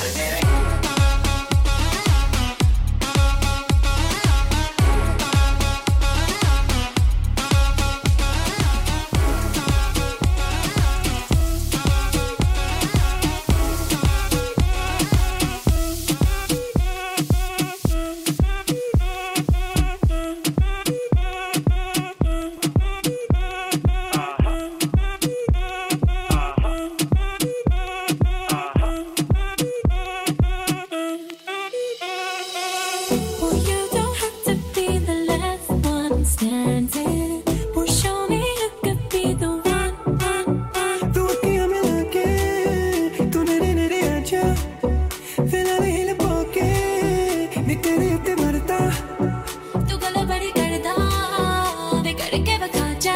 Gracias.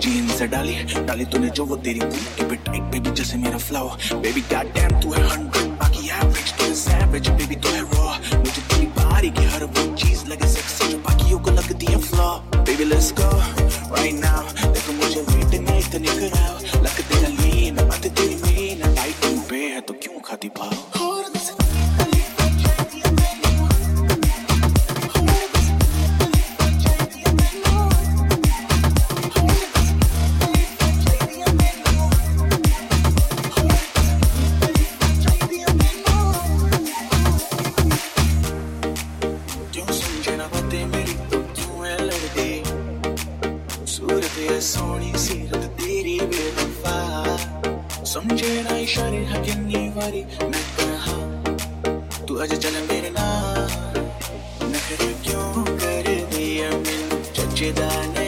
Jeans से डाली डाली तूने जो, वो तेरी की टाइट बेबी जैसे मेरा फ्लावर बेबी गॉड डैम तू है हंड्रेड बाकी एवरेज तू है सैवेज बेबी तू है रॉ मुझे तेरी बारी की हर वो चीज़ लगे सेक्सी जो बाकियों को लगती है flaw baby let's go right now джедания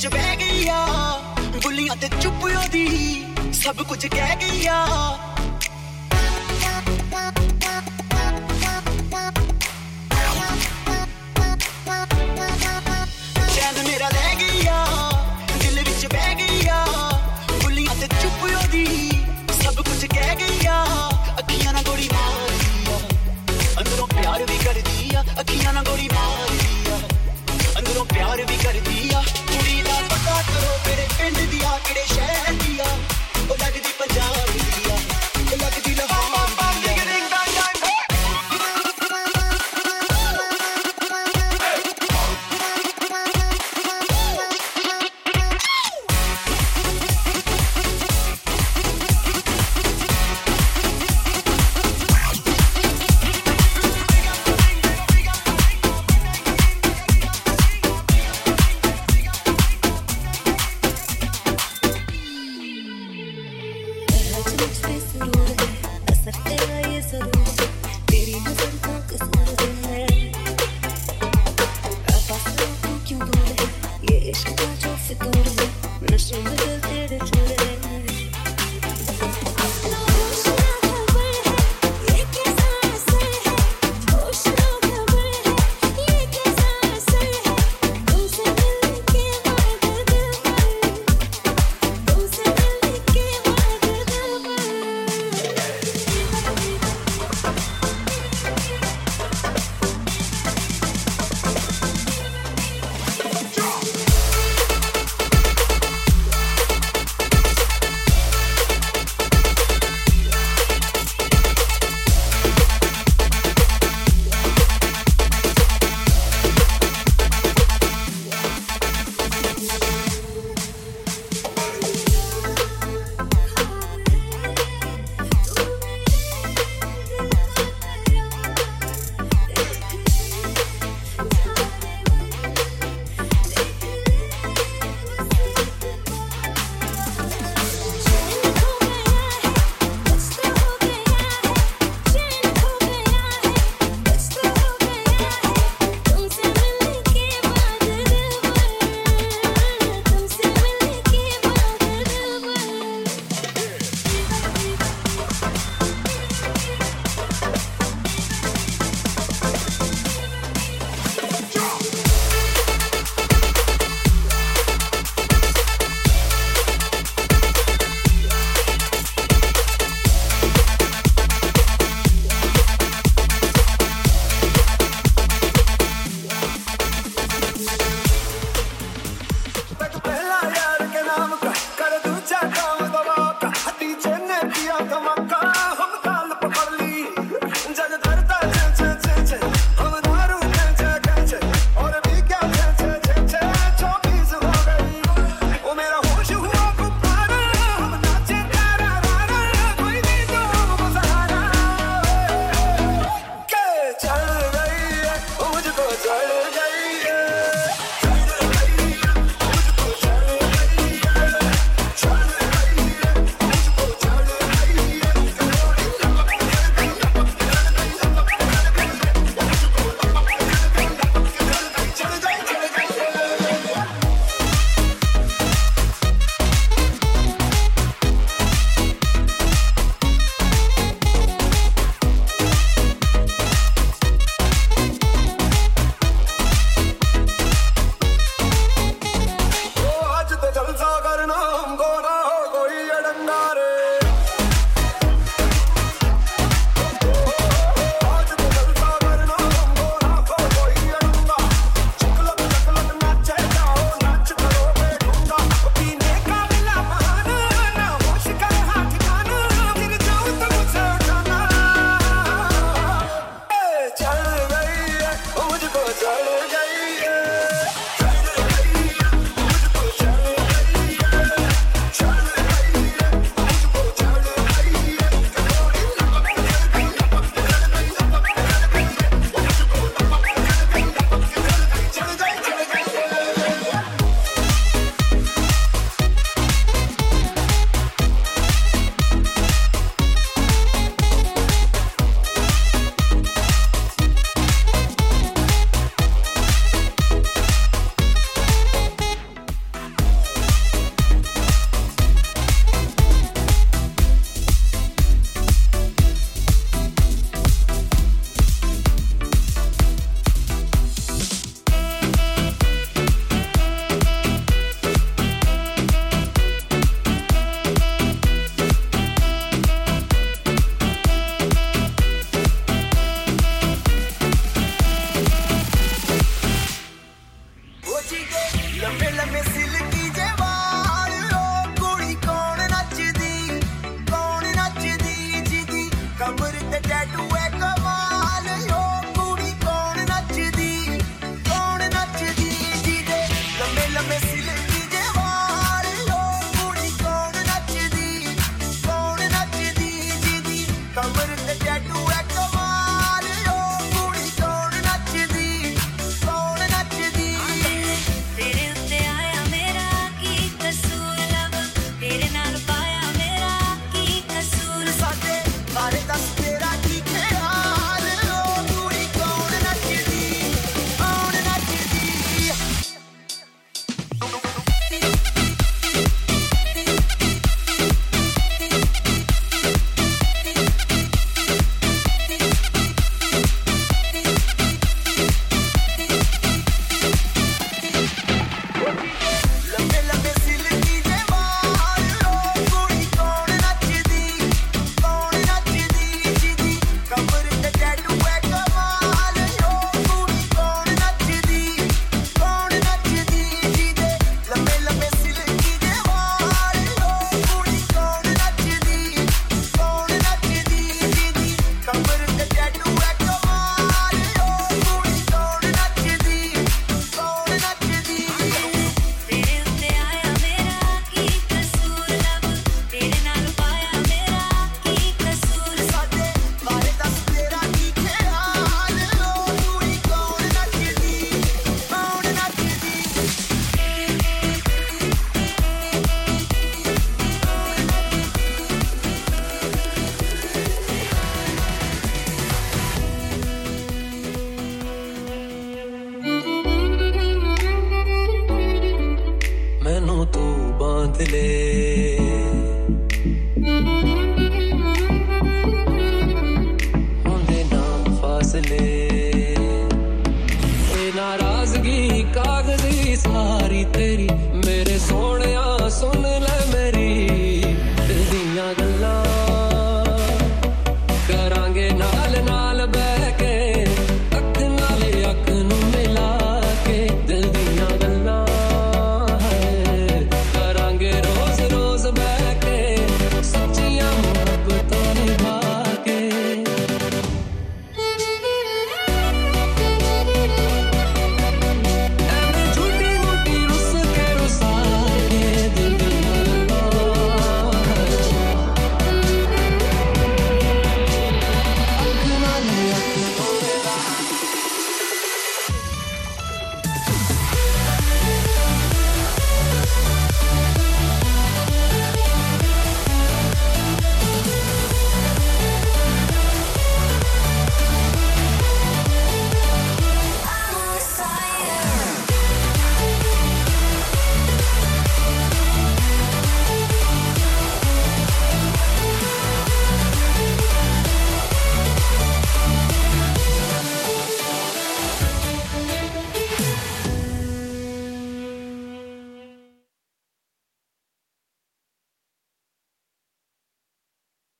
ਵਿੱਚ ਬਹਿ ਗਈ ਆ ਬੁੱਲੀਆਂ ਤੇ ਚੁੱਪ ਉਹਦੀ ਸਭ ਕੁਝ ਕਹਿ ਗਈ ਆ ਚੰਦ ਮੇਰਾ ਲੈ ਗਈ ਆ ਦਿਲ ਵਿੱਚ ਬਹਿ ਗਈ ਆ ਬੁੱਲੀਆਂ ਤੇ ਚੁੱਪ ਉਹਦੀ ਸਭ ਕੁਝ ਕਹਿ ਗਈ ਆ ਅੱਖੀਆਂ ਨਾਲ ਗੋਲੀ ਮਾਰਦੀ ਆ ਅੰਦਰੋਂ ਪਿਆਰ ਵੀ ਕਰਦੀ ਆ ਅੱਖੀਆਂ ਨਾਲ ਗੋਲੀ ਮਾਰਦੀ ਆ ਅੰਦਰੋਂ ਪਿਆਰ ਵੀ ਕਰਦੀ space at.